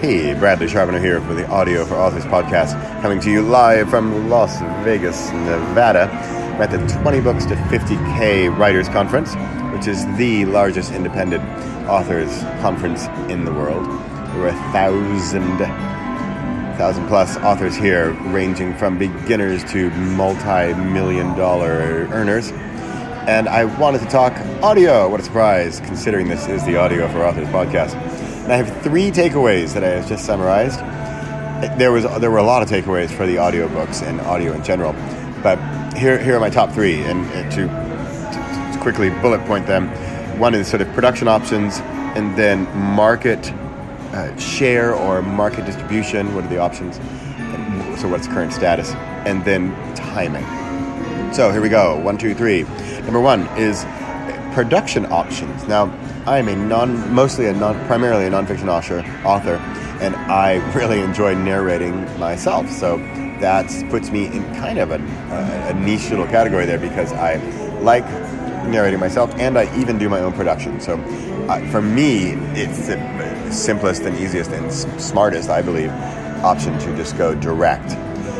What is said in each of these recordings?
Hey, Bradley Charbonneau here for the Audio for Authors podcast, coming to you live from Las Vegas, Nevada. We're at the 20 Books to 50K Writers Conference, which is the largest independent authors conference in the world. There are a thousand, thousand plus authors here, ranging from beginners to multi million dollar earners. And I wanted to talk audio. What a surprise, considering this is the Audio for Authors podcast. And I have three takeaways that I have just summarized. There was there were a lot of takeaways for the audiobooks and audio in general, but here here are my top three. And, to, to, to quickly bullet point them, one is sort of production options, and then market uh, share or market distribution. What are the options? So what's current status? And then timing. So here we go. One, two, three. Number one is production options. Now, I'm a non, mostly a non, primarily a nonfiction author, author, and I really enjoy narrating myself. So that puts me in kind of a, a, a niche little category there because I like narrating myself, and I even do my own production. So uh, for me, it's the simplest and easiest and smartest, I believe, option to just go direct.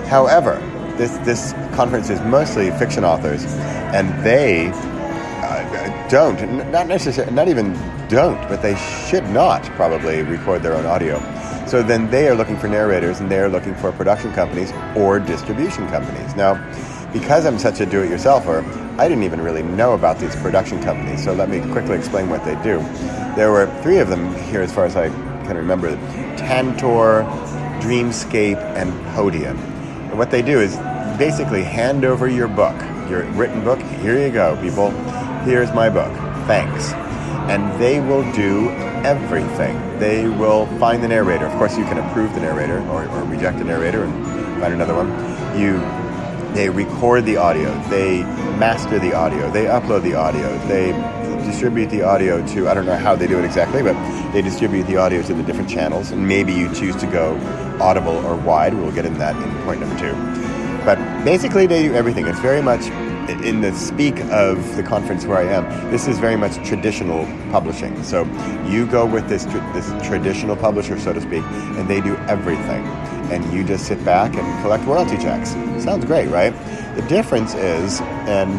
However, this this conference is mostly fiction authors, and they don't, not necessarily, not even don't, but they should not probably record their own audio. So then they are looking for narrators and they are looking for production companies or distribution companies. Now, because I'm such a do it yourselfer, I didn't even really know about these production companies. So let me quickly explain what they do. There were three of them here, as far as I can remember Tantor, Dreamscape, and Podium. And what they do is basically hand over your book, your written book. Here you go, people here's my book, thanks. And they will do everything. They will find the narrator. Of course, you can approve the narrator or, or reject the narrator and find another one. You, they record the audio. They master the audio. They upload the audio. They distribute the audio to, I don't know how they do it exactly, but they distribute the audio to the different channels. And maybe you choose to go audible or wide. We'll get into that in point number two. But basically, they do everything. It's very much in the speak of the conference where I am, this is very much traditional publishing. So you go with this this traditional publisher, so to speak, and they do everything, and you just sit back and collect royalty checks. Sounds great, right? The difference is, and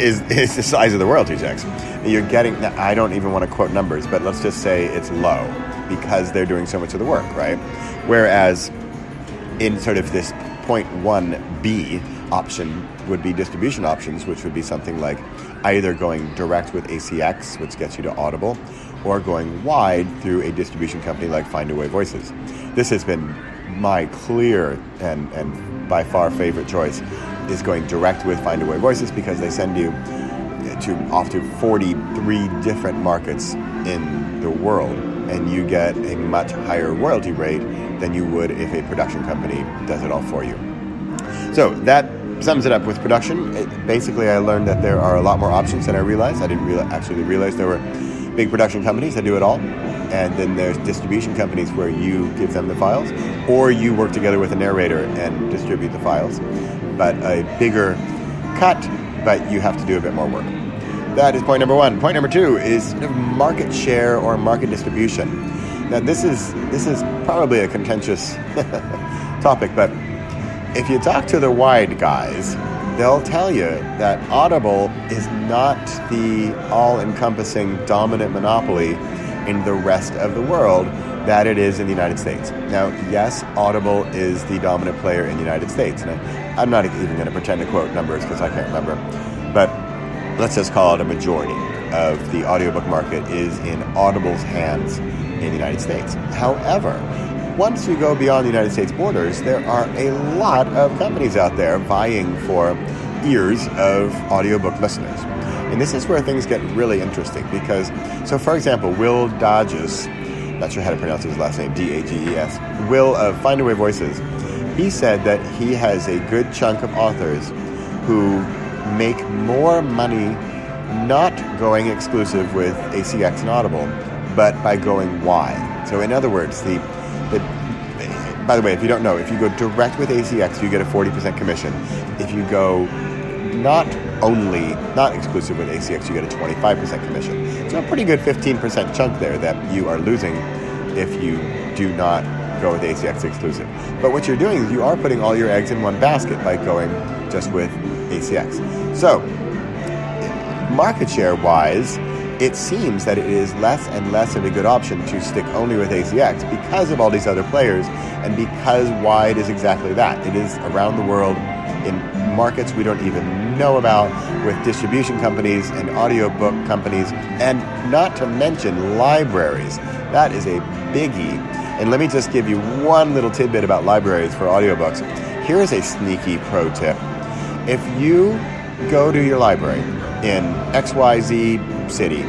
is, is the size of the royalty checks. You're getting. I don't even want to quote numbers, but let's just say it's low because they're doing so much of the work, right? Whereas in sort of this point one B option would be distribution options, which would be something like either going direct with ACX, which gets you to Audible, or going wide through a distribution company like Findaway Voices. This has been my clear and, and by far favorite choice is going direct with Findaway Voices because they send you to off to 43 different markets in the world and you get a much higher royalty rate than you would if a production company does it all for you. So that sums it up with production. It, basically, I learned that there are a lot more options than I realized. I didn't actually realize there were big production companies that do it all. And then there's distribution companies where you give them the files, or you work together with a narrator and distribute the files. But a bigger cut, but you have to do a bit more work. That is point number one. Point number two is market share or market distribution. Now, this is this is probably a contentious topic, but if you talk to the wide guys, they'll tell you that Audible is not the all encompassing dominant monopoly in the rest of the world that it is in the United States. Now, yes, Audible is the dominant player in the United States. And I, am not even going to pretend to quote numbers because I can't remember. But let's just call it a majority of the audiobook market is in Audible's hands in the United States. However, once you go beyond the United States borders, there are a lot of companies out there vying for ears of audiobook listeners. And this is where things get really interesting because, so for example, Will Dages, not sure how to pronounce his last name, D A G E S, Will of Findaway Voices, he said that he has a good chunk of authors who make more money not going exclusive with ACX and Audible, but by going wide. So, in other words, the by the way, if you don't know, if you go direct with ACX, you get a 40% commission. If you go not only, not exclusive with ACX, you get a 25% commission. So a pretty good 15% chunk there that you are losing if you do not go with ACX exclusive. But what you're doing is you are putting all your eggs in one basket by going just with ACX. So, market share wise, it seems that it is less and less of a good option to stick only with ACX because of all these other players and because wide is exactly that. It is around the world in markets we don't even know about with distribution companies and audiobook companies and not to mention libraries. That is a biggie. And let me just give you one little tidbit about libraries for audiobooks. Here is a sneaky pro tip. If you go to your library in XYZ city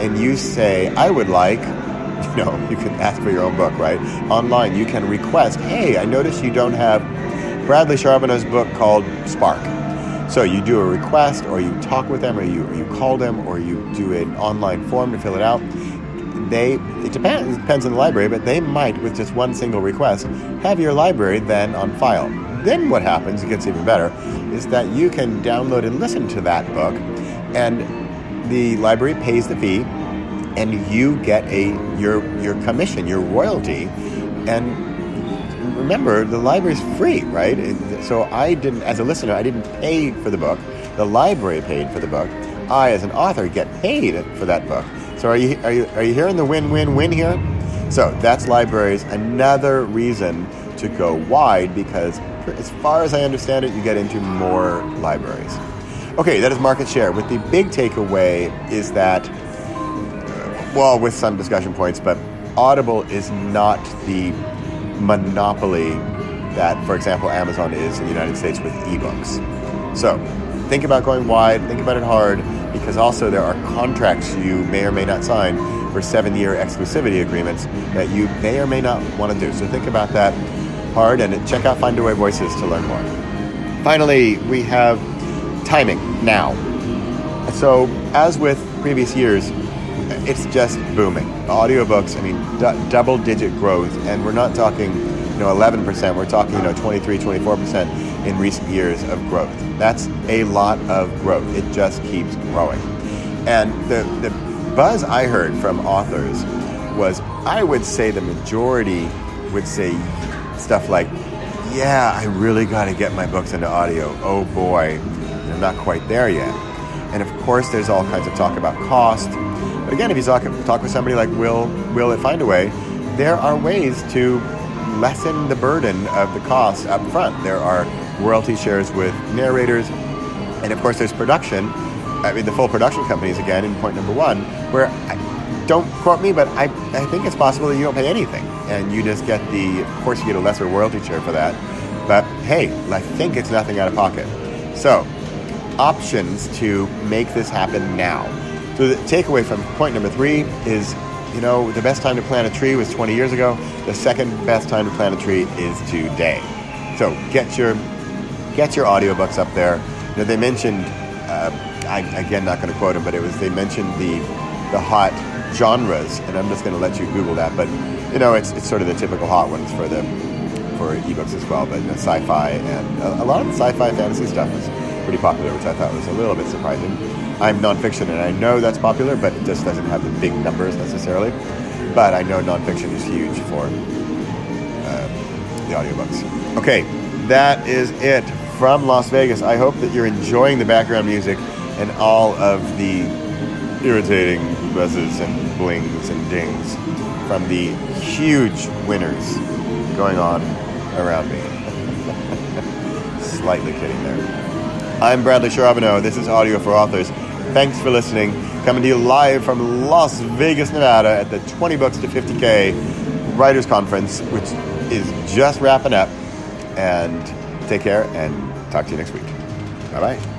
and you say, I would like, you know, you can ask for your own book, right? Online, you can request, hey, I notice you don't have Bradley Charbonneau's book called Spark. So you do a request, or you talk with them, or you, you call them, or you do an online form to fill it out. They it depends it depends on the library, but they might, with just one single request, have your library then on file. Then what happens? It gets even better. Is that you can download and listen to that book, and the library pays the fee, and you get a your your commission, your royalty, and remember the library is free, right? So I didn't, as a listener, I didn't pay for the book. The library paid for the book. I, as an author, get paid for that book. So are you are you are you hearing the win-win-win here? So that's libraries. Another reason to go wide because, as far as I understand it, you get into more libraries. Okay, that is market share. With the big takeaway is that, well, with some discussion points, but Audible is not the monopoly that, for example, Amazon is in the United States with ebooks. So think about going wide, think about it hard, because also there are contracts you may or may not sign for seven year exclusivity agreements that you may or may not want to do. So think about that hard and check out Findaway Voices to learn more. Finally, we have timing now. So, as with previous years, it's just booming. Audiobooks, I mean, d- double digit growth, and we're not talking, you know, 11%, we're talking, you know, 23, 24% in recent years of growth. That's a lot of growth. It just keeps growing. And the, the buzz I heard from authors was I would say the majority would say stuff like, yeah, I really got to get my books into audio. Oh boy, I'm not quite there yet. And of course, there's all kinds of talk about cost but again, if you talk, talk with somebody like Will, Will at Findaway, there are ways to lessen the burden of the cost up front. There are royalty shares with narrators, and of course, there's production. I mean, the full production companies again in point number one, where I, don't quote me, but I, I think it's possible that you don't pay anything, and you just get the. Of course, you get a lesser royalty share for that. But hey, I think it's nothing out of pocket. So, options to make this happen now. So the takeaway from point number three is, you know, the best time to plant a tree was 20 years ago. The second best time to plant a tree is today. So get your get your audiobooks up there. You know, they mentioned, uh, I, again, not going to quote them, but it was they mentioned the the hot genres, and I'm just going to let you Google that. But you know, it's it's sort of the typical hot ones for the for ebooks as well. But you know, sci-fi and a, a lot of the sci-fi fantasy stuff is pretty popular, which I thought was a little bit surprising. I'm nonfiction, and I know that's popular, but it just doesn't have the big numbers necessarily. But I know nonfiction is huge for uh, the audiobooks. Okay, that is it from Las Vegas. I hope that you're enjoying the background music and all of the irritating buzzes and blings and dings from the huge winners going on around me. Slightly kidding there. I'm Bradley Charbonneau. This is Audio for Authors. Thanks for listening. Coming to you live from Las Vegas, Nevada at the 20 Books to 50K Writers Conference, which is just wrapping up. And take care and talk to you next week. Bye bye.